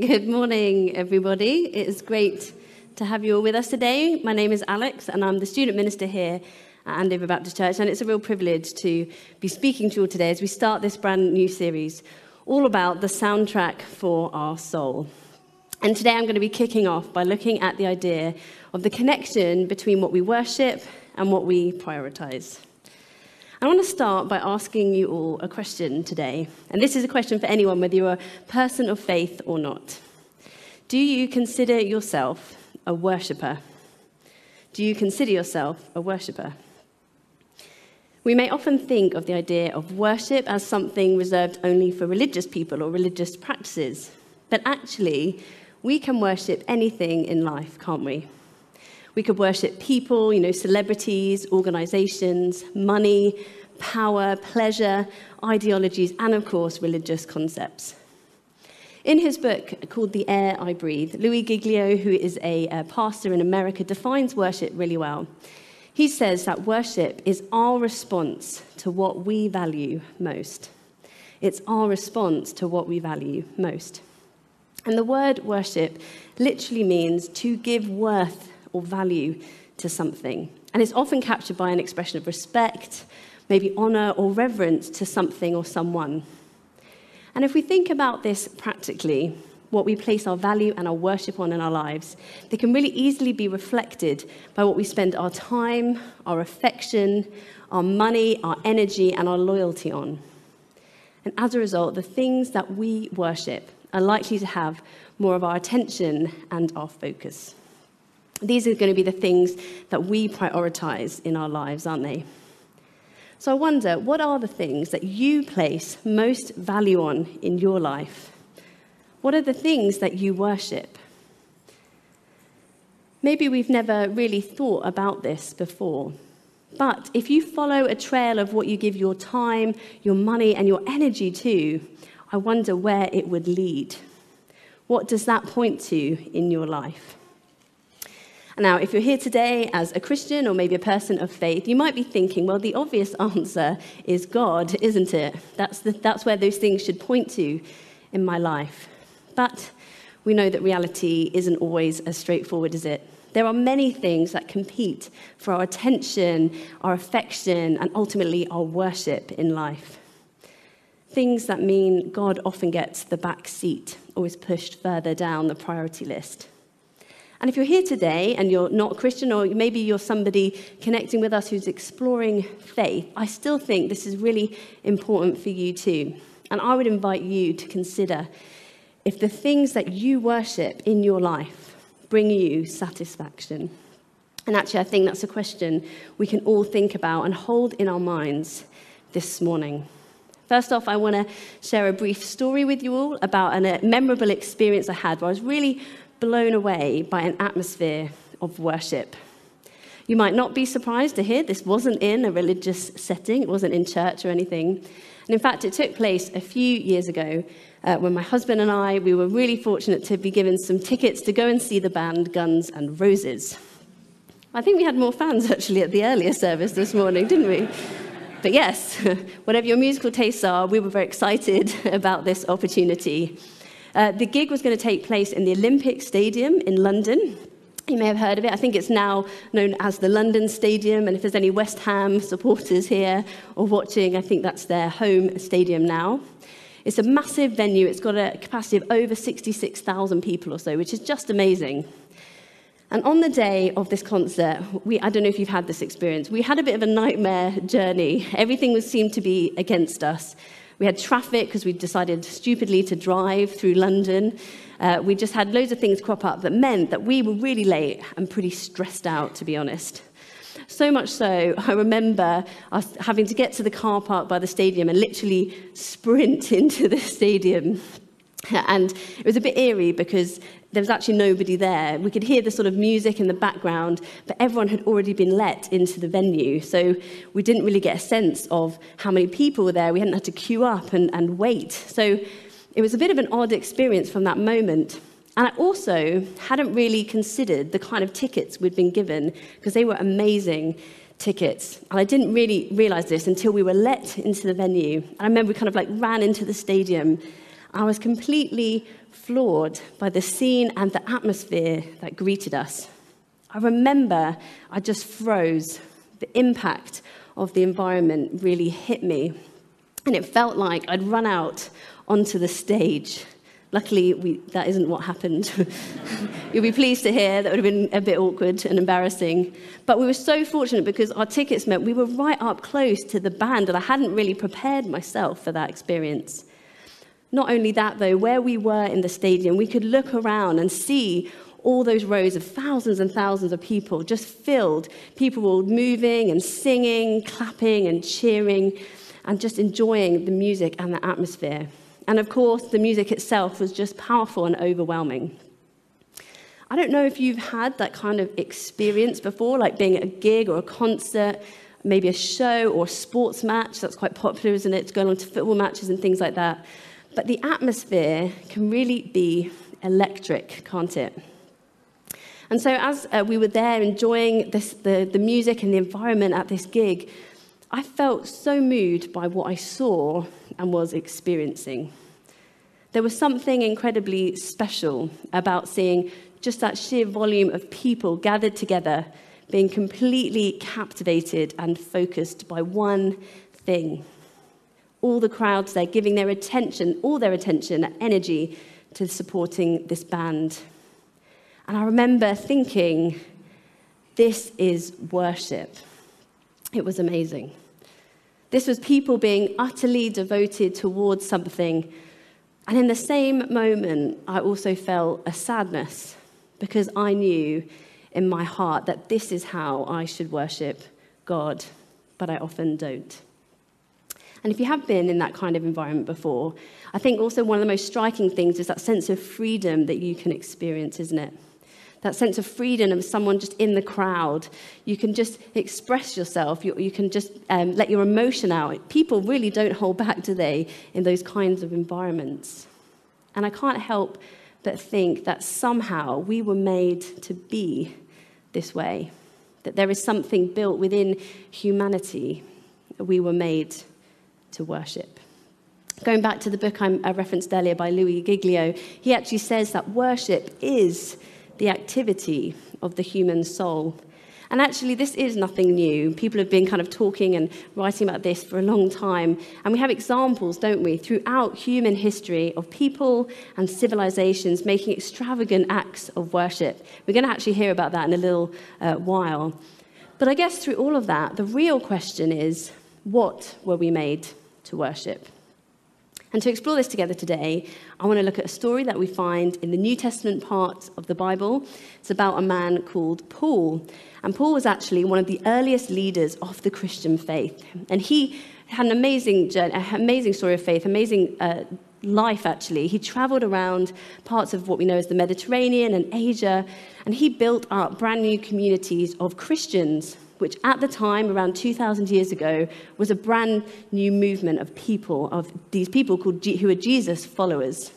Good morning, everybody. It is great to have you all with us today. My name is Alex, and I'm the student minister here at Andover Baptist Church, and it's a real privilege to be speaking to you all today as we start this brand new series all about the soundtrack for our soul. And today I'm going to be kicking off by looking at the idea of the connection between what we worship and what we prioritize. I want to start by asking you all a question today. And this is a question for anyone, whether you're a person of faith or not. Do you consider yourself a worshipper? Do you consider yourself a worshipper? We may often think of the idea of worship as something reserved only for religious people or religious practices. But actually, we can worship anything in life, can't we? We could worship people, you know, celebrities, organizations, money, power, pleasure, ideologies, and of course, religious concepts. In his book called The Air I Breathe, Louie Giglio, who is a, a pastor in America, defines worship really well. He says that worship is our response to what we value most. It's our response to what we value most. And the word worship literally means to give worth or value to something. And it's often captured by an expression of respect, maybe honor or reverence to something or someone. And if we think about this practically, what we place our value and our worship on in our lives, they can really easily be reflected by what we spend our time, our affection, our money, our energy, and our loyalty on. And as a result, the things that we worship are likely to have more of our attention and our focus. These are going to be the things that we prioritize in our lives, aren't they? So I wonder, what are the things that you place most value on in your life? What are the things that you worship? Maybe we've never really thought about this before. But if you follow a trail of what you give your time, your money, and your energy to, I wonder where it would lead. What does that point to in your life? Now, if you're here today as a Christian or maybe a person of faith, you might be thinking, well, the obvious answer is God, isn't it? That's, the, that's where those things should point to in my life. But we know that reality isn't always as straightforward as it. There are many things that compete for our attention, our affection, and ultimately our worship in life. Things that mean God often gets the back seat is pushed further down the priority list. And if you're here today and you're not a Christian, or maybe you're somebody connecting with us who's exploring faith, I still think this is really important for you too. And I would invite you to consider if the things that you worship in your life bring you satisfaction. And actually, I think that's a question we can all think about and hold in our minds this morning. First off, I want to share a brief story with you all about a memorable experience I had where I was really blown away by an atmosphere of worship. You might not be surprised to hear this wasn't in a religious setting, it wasn't in church or anything. And in fact, it took place a few years ago uh, when my husband and I, we were really fortunate to be given some tickets to go and see the band Guns N' Roses. I think we had more fans actually at the earlier service this morning, didn't we? But yes, whatever your musical tastes are, we were very excited about this opportunity. Uh, the gig was going to take place in the Olympic Stadium in London. You may have heard of it. I think it's now known as the London Stadium. And if there's any West Ham supporters here or watching, I think that's their home stadium now. It's a massive venue. It's got a capacity of over 66,000 people or so, which is just amazing. And on the day of this concert, we, I don't know if you've had this experience, we had a bit of a nightmare journey. Everything was, seemed to be against us. We had traffic because we decided stupidly to drive through London. Uh, we just had loads of things crop up that meant that we were really late and pretty stressed out, to be honest. So much so, I remember us having to get to the car park by the stadium and literally sprint into the stadium and it was a bit eerie because there was actually nobody there. We could hear the sort of music in the background, but everyone had already been let into the venue. So we didn't really get a sense of how many people were there. We hadn't had to queue up and, and wait. So it was a bit of an odd experience from that moment. And I also hadn't really considered the kind of tickets we'd been given because they were amazing tickets. And I didn't really realize this until we were let into the venue. And I remember we kind of like ran into the stadium I was completely floored by the scene and the atmosphere that greeted us. I remember I just froze. The impact of the environment really hit me. And it felt like I'd run out onto the stage. Luckily, we, that isn't what happened. You'll be pleased to hear that would have been a bit awkward and embarrassing. But we were so fortunate because our tickets meant we were right up close to the band, and I hadn't really prepared myself for that experience. Not only that, though, where we were in the stadium, we could look around and see all those rows of thousands and thousands of people just filled. People were moving and singing, clapping and cheering, and just enjoying the music and the atmosphere. And of course, the music itself was just powerful and overwhelming. I don't know if you've had that kind of experience before, like being at a gig or a concert, maybe a show or a sports match. That's quite popular, isn't it? Going on to football matches and things like that. But the atmosphere can really be electric, can't it? And so, as uh, we were there enjoying this, the, the music and the environment at this gig, I felt so moved by what I saw and was experiencing. There was something incredibly special about seeing just that sheer volume of people gathered together, being completely captivated and focused by one thing. All the crowds there giving their attention, all their attention energy to supporting this band. And I remember thinking, this is worship. It was amazing. This was people being utterly devoted towards something. And in the same moment, I also felt a sadness because I knew in my heart that this is how I should worship God, but I often don't. And if you have been in that kind of environment before, I think also one of the most striking things is that sense of freedom that you can experience, isn't it? that sense of freedom of someone just in the crowd. You can just express yourself. You, you can just um, let your emotion out. People really don't hold back, do they, in those kinds of environments? And I can't help but think that somehow we were made to be this way, that there is something built within humanity we were made to worship. Going back to the book I referenced earlier by Louie Giglio, he actually says that worship is the activity of the human soul. And actually, this is nothing new. People have been kind of talking and writing about this for a long time. And we have examples, don't we, throughout human history of people and civilizations making extravagant acts of worship. We're going to actually hear about that in a little uh, while. But I guess through all of that, the real question is what were we made to worship? And to explore this together today, I want to look at a story that we find in the New Testament part of the Bible. It's about a man called Paul. And Paul was actually one of the earliest leaders of the Christian faith. And he had an amazing, journey, an amazing story of faith, amazing uh, life, actually. He traveled around parts of what we know as the Mediterranean and Asia, and he built up brand new communities of Christians which at the time, around 2,000 years ago, was a brand new movement of people, of these people called who were Jesus followers.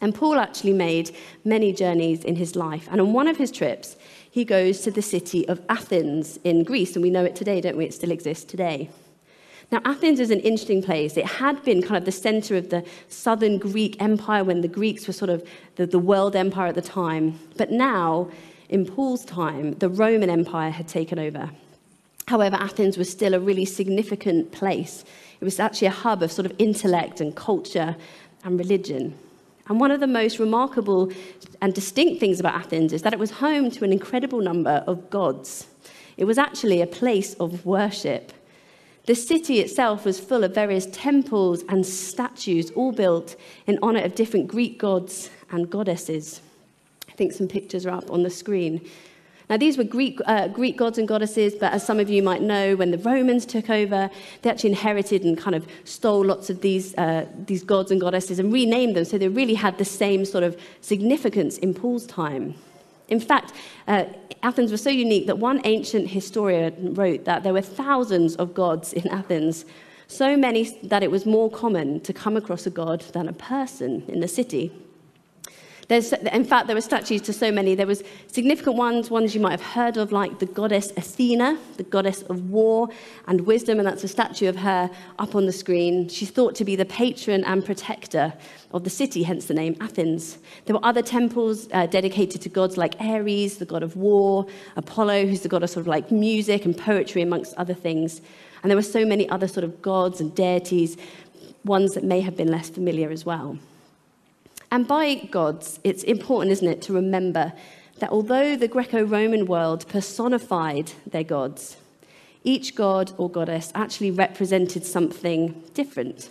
And Paul actually made many journeys in his life. And on one of his trips, he goes to the city of Athens in Greece. And we know it today, don't we? It still exists today. Now, Athens is an interesting place. It had been kind of the center of the southern Greek empire when the Greeks were sort of the, the world empire at the time. But now in Paul's time, the Roman Empire had taken over. However, Athens was still a really significant place. It was actually a hub of sort of intellect and culture and religion. And one of the most remarkable and distinct things about Athens is that it was home to an incredible number of gods. It was actually a place of worship. The city itself was full of various temples and statues, all built in honor of different Greek gods and goddesses. I think some pictures are up on the screen. Now, these were Greek, uh, Greek gods and goddesses, but as some of you might know, when the Romans took over, they actually inherited and kind of stole lots of these, uh, these gods and goddesses and renamed them so they really had the same sort of significance in Paul's time. In fact, uh, Athens was so unique that one ancient historian wrote that there were thousands of gods in Athens, so many that it was more common to come across a god than a person in the city. There's, in fact, there were statues to so many. There was significant ones, ones you might have heard of, like the goddess Athena, the goddess of war and wisdom, and that's a statue of her up on the screen. She's thought to be the patron and protector of the city, hence the name Athens. There were other temples uh, dedicated to gods like Ares, the god of war, Apollo, who's the god of sort of like music and poetry, amongst other things. And there were so many other sort of gods and deities, ones that may have been less familiar as well. And by gods, it's important, isn't it, to remember that although the Greco Roman world personified their gods, each god or goddess actually represented something different,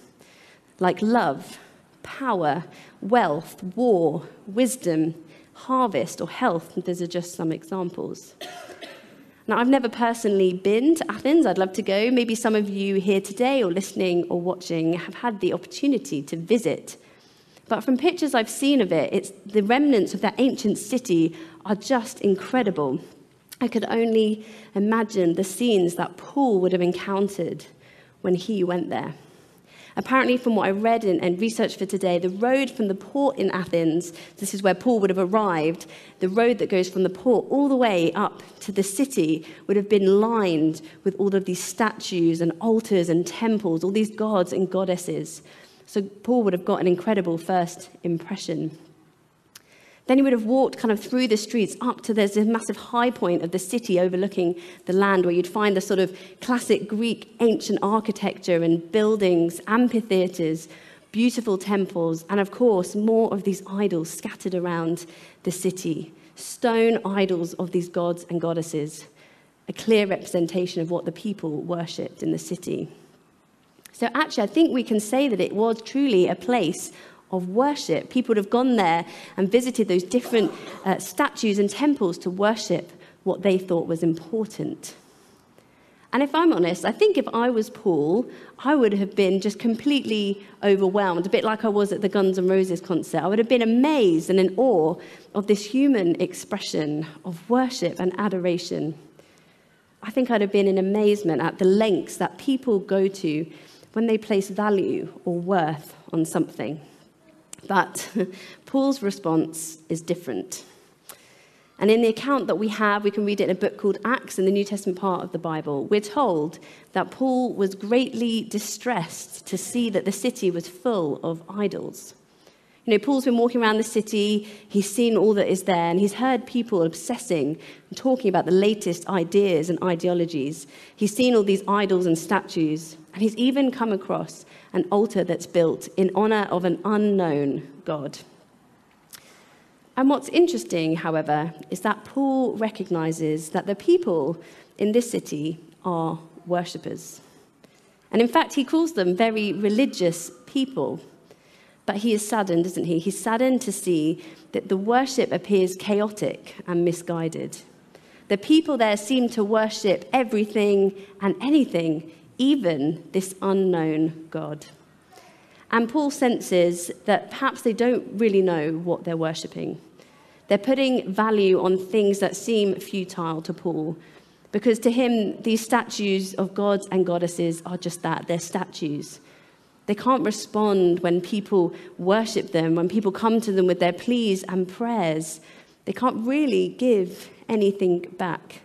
like love, power, wealth, war, wisdom, harvest, or health. These are just some examples. Now, I've never personally been to Athens. I'd love to go. Maybe some of you here today, or listening or watching, have had the opportunity to visit but from pictures I've seen of it, it's, the remnants of that ancient city are just incredible. I could only imagine the scenes that Paul would have encountered when he went there. Apparently, from what I read and, and researched for today, the road from the port in Athens, this is where Paul would have arrived, the road that goes from the port all the way up to the city would have been lined with all of these statues and altars and temples, all these gods and goddesses. So Paul would have got an incredible first impression. Then he would have walked kind of through the streets up to there's a massive high point of the city overlooking the land where you'd find the sort of classic Greek ancient architecture and buildings, amphitheaters, beautiful temples, and of course, more of these idols scattered around the city. Stone idols of these gods and goddesses, a clear representation of what the people worshipped in the city. So actually, I think we can say that it was truly a place of worship. People would have gone there and visited those different uh, statues and temples to worship what they thought was important. And if I'm honest, I think if I was Paul, I would have been just completely overwhelmed, a bit like I was at the Guns N' Roses concert. I would have been amazed and in awe of this human expression of worship and adoration. I think I'd have been in amazement at the lengths that people go to when they place value or worth on something. But Paul's response is different. And in the account that we have, we can read it in a book called Acts in the New Testament part of the Bible. We're told that Paul was greatly distressed to see that the city was full of idols. You know, Paul's been walking around the city, he's seen all that is there, and he's heard people obsessing and talking about the latest ideas and ideologies. He's seen all these idols and statues, and he's even come across an altar that's built in honor of an unknown God. And what's interesting, however, is that Paul recognizes that the people in this city are worshippers. And in fact, he calls them very religious people. But he is saddened, isn't he? He's saddened to see that the worship appears chaotic and misguided. The people there seem to worship everything and anything even this unknown God. And Paul senses that perhaps they don't really know what they're worshipping. They're putting value on things that seem futile to Paul, because to him, these statues of gods and goddesses are just that they're statues. They can't respond when people worship them, when people come to them with their pleas and prayers. They can't really give anything back.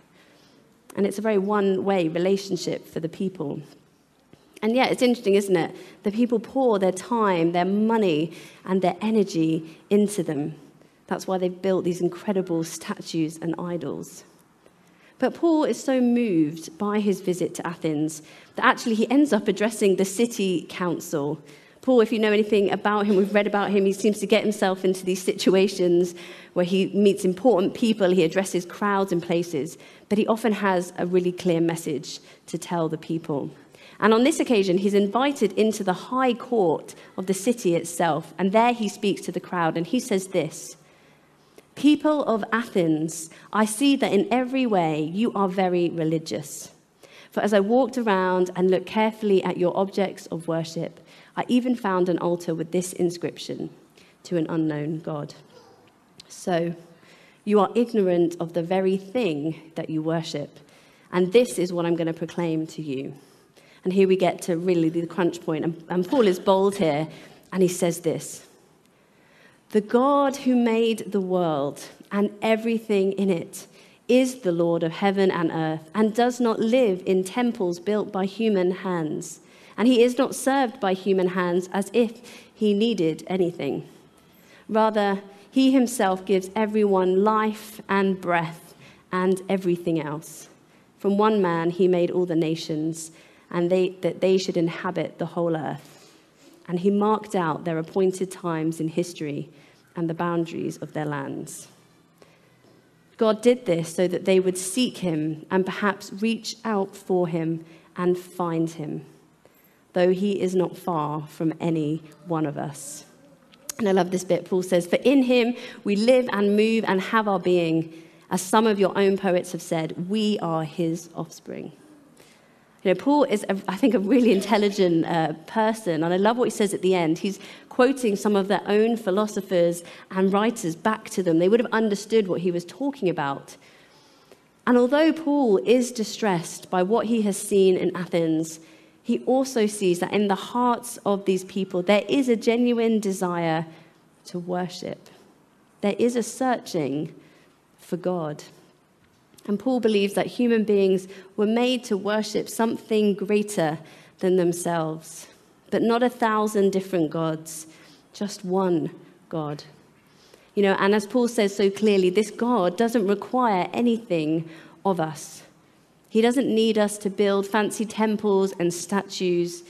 And it's a very one way relationship for the people. And yet, it's interesting, isn't it? The people pour their time, their money, and their energy into them. That's why they've built these incredible statues and idols. But Paul is so moved by his visit to Athens that actually he ends up addressing the city council. Paul, if you know anything about him, we've read about him, he seems to get himself into these situations where he meets important people, he addresses crowds and places, but he often has a really clear message to tell the people. And on this occasion, he's invited into the high court of the city itself, and there he speaks to the crowd, and he says this People of Athens, I see that in every way you are very religious. For as I walked around and looked carefully at your objects of worship, I even found an altar with this inscription to an unknown God. So, you are ignorant of the very thing that you worship. And this is what I'm going to proclaim to you. And here we get to really the crunch point. And, and Paul is bold here, and he says this The God who made the world and everything in it is the Lord of heaven and earth and does not live in temples built by human hands. And he is not served by human hands as if he needed anything. Rather, he himself gives everyone life and breath and everything else. From one man he made all the nations, and they, that they should inhabit the whole earth. And he marked out their appointed times in history and the boundaries of their lands. God did this so that they would seek him and perhaps reach out for him and find him, though he is not far from any one of us. And I love this bit. Paul says, For in him we live and move and have our being. As some of your own poets have said, we are his offspring. You know, Paul is, a, I think, a really intelligent uh, person, and I love what he says at the end. He's quoting some of their own philosophers and writers back to them. They would have understood what he was talking about. And although Paul is distressed by what he has seen in Athens, he also sees that in the hearts of these people, there is a genuine desire to worship. There is a searching for God. And Paul believes that human beings were made to worship something greater than themselves, but not a thousand different gods, just one God. You know, and as Paul says so clearly, this God doesn't require anything of us. He doesn't need us to build fancy temples and statues.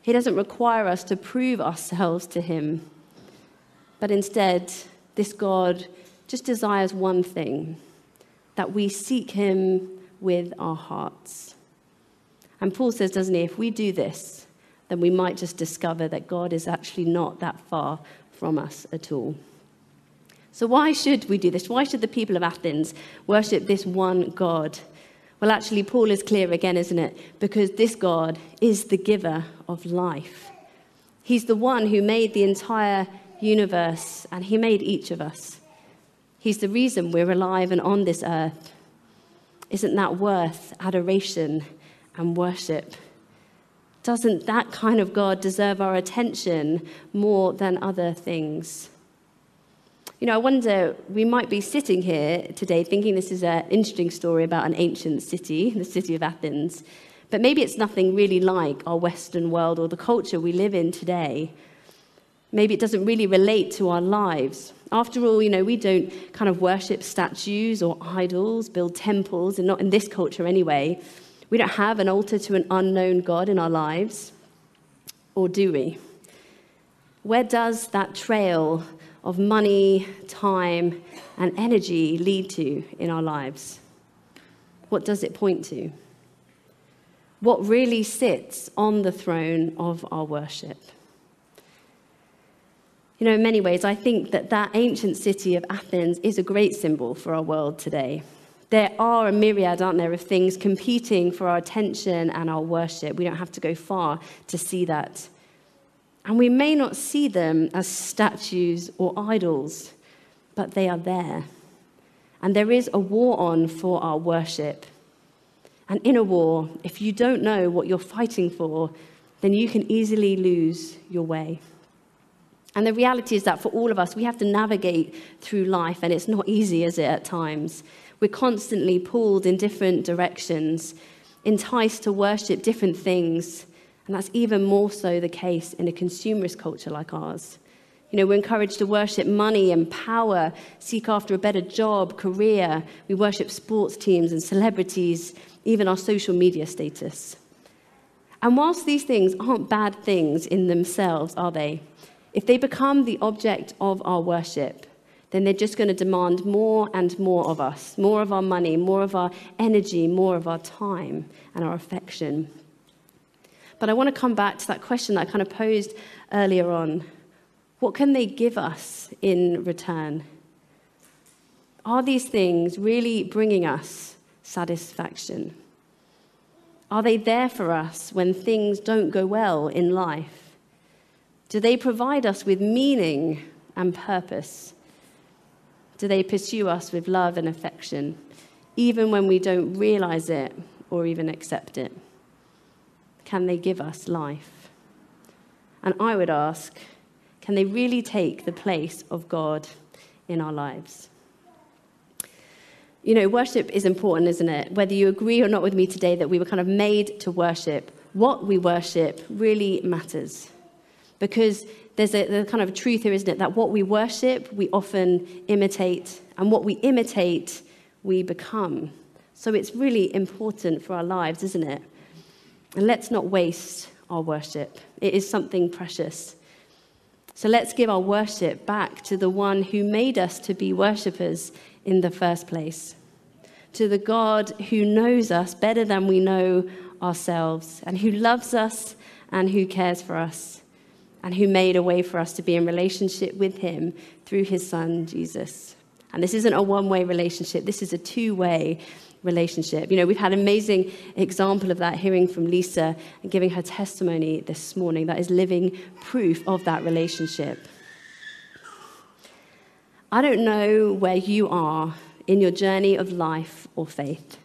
He doesn't require us to prove ourselves to him. But instead, this God just desires one thing that we seek him with our hearts. And Paul says, doesn't he, if we do this, then we might just discover that God is actually not that far from us at all. So, why should we do this? Why should the people of Athens worship this one God? Well, actually, Paul is clear again, isn't it? Because this God is the giver of life. He's the one who made the entire universe, and he made each of us. He's the reason we're alive and on this earth. Isn't that worth adoration and worship? Doesn't that kind of God deserve our attention more than other things? You know, I wonder, we might be sitting here today thinking this is an interesting story about an ancient city, the city of Athens, but maybe it's nothing really like our Western world or the culture we live in today. Maybe it doesn't really relate to our lives. After all, you know, we don't kind of worship statues or idols, build temples, and not in this culture anyway. We don't have an altar to an unknown God in our lives, or do we? Where does that trail of money, time, and energy lead to in our lives? What does it point to? What really sits on the throne of our worship? You know, in many ways, I think that that ancient city of Athens is a great symbol for our world today. There are a myriad, aren't there, of things competing for our attention and our worship. We don't have to go far to see that. And we may not see them as statues or idols, but they are there. And there is a war on for our worship. And in a war, if you don't know what you're fighting for, then you can easily lose your way. And the reality is that for all of us, we have to navigate through life, and it's not easy, is it, at times? We're constantly pulled in different directions, enticed to worship different things, and that's even more so the case in a consumerist culture like ours. You know, we're encouraged to worship money and power, seek after a better job, career. We worship sports teams and celebrities, even our social media status. And whilst these things aren't bad things in themselves, are they? If they become the object of our worship, then they're just going to demand more and more of us more of our money, more of our energy, more of our time and our affection. But I want to come back to that question that I kind of posed earlier on. What can they give us in return? Are these things really bringing us satisfaction? Are they there for us when things don't go well in life? Do they provide us with meaning and purpose? Do they pursue us with love and affection, even when we don't realize it or even accept it? Can they give us life? And I would ask, Can they really take the place of God in our lives? You know, worship is important, isn't it? Whether you agree or not with me today that we were kind of made to worship, what we worship really matters. Because there's a, there's a kind of truth here, isn't it? That what we worship, we often imitate, and what we imitate, we become. So it's really important for our lives, isn't it? And let's not waste our worship, it is something precious. So let's give our worship back to the one who made us to be worshippers in the first place, to the God who knows us better than we know ourselves, and who loves us and who cares for us, and who made a way for us to be in relationship with him through his son, Jesus. And this isn't a one way relationship, this is a two way relationship. You know, we've had an amazing example of that hearing from Lisa and giving her testimony this morning that is living proof of that relationship. I don't know where you are in your journey of life or faith.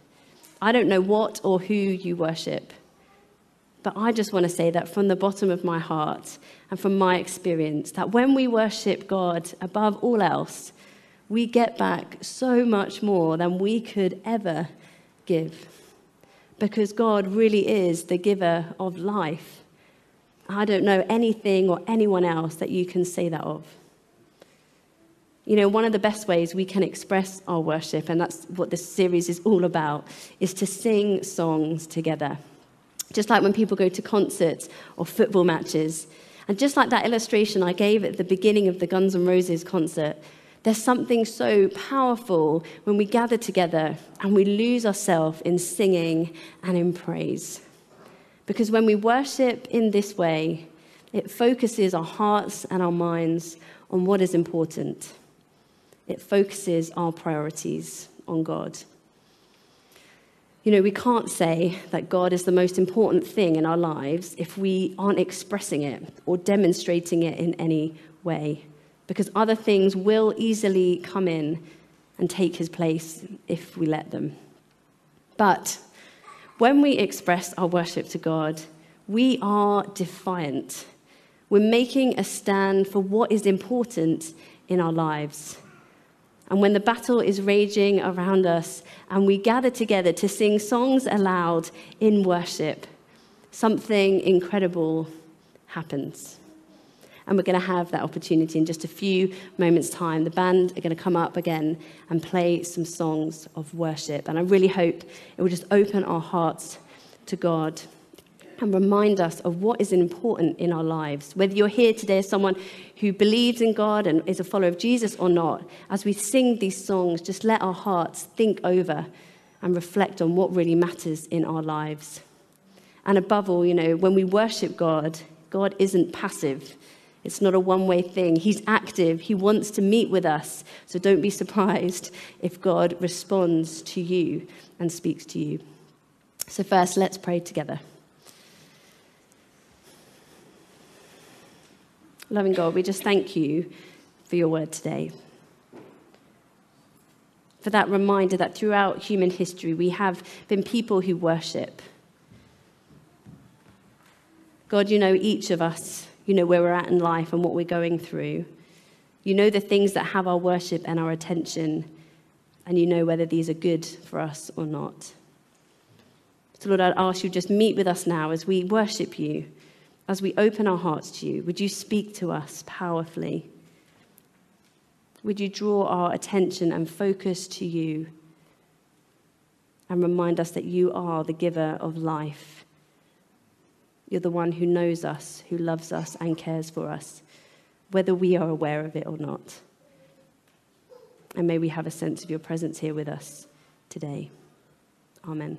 I don't know what or who you worship. But I just want to say that from the bottom of my heart and from my experience, that when we worship God above all else, we get back so much more than we could ever give. Because God really is the giver of life. I don't know anything or anyone else that you can say that of. You know, one of the best ways we can express our worship, and that's what this series is all about, is to sing songs together. Just like when people go to concerts or football matches. And just like that illustration I gave at the beginning of the Guns N' Roses concert, there's something so powerful when we gather together and we lose ourselves in singing and in praise. Because when we worship in this way, it focuses our hearts and our minds on what is important. It focuses our priorities on God. You know, we can't say that God is the most important thing in our lives if we aren't expressing it or demonstrating it in any way because other things will easily come in and take his place if we let them. But when we express our worship to God, we are defiant. We're making a stand for what is important in our lives. And when the battle is raging around us and we gather together to sing songs aloud in worship, something incredible happens and we're going to have that opportunity in just a few moments' time. The band are going to come up again and play some songs of worship. And I really hope it will just open our hearts to God and remind us of what is important in our lives. Whether you're here today as someone who believes in God and is a follower of Jesus or not, as we sing these songs, just let our hearts think over and reflect on what really matters in our lives. And above all, you know, when we worship God, God isn't passive. It's not a one way thing. He's active. He wants to meet with us. So don't be surprised if God responds to you and speaks to you. So, first, let's pray together. Loving God, we just thank you for your word today. For that reminder that throughout human history, we have been people who worship. God, you know each of us you know where we're at in life and what we're going through. You know the things that have our worship and our attention, and you know whether these are good for us or not. So, Lord, I'd ask you just meet with us now as we worship you, as we open our hearts to you. Would you speak to us powerfully? Would you draw our attention and focus to you and remind us that you are the giver of life? You're the one who knows us, who loves us, and cares for us, whether we are aware of it or not. And may we have a sense of your presence here with us today. Amen.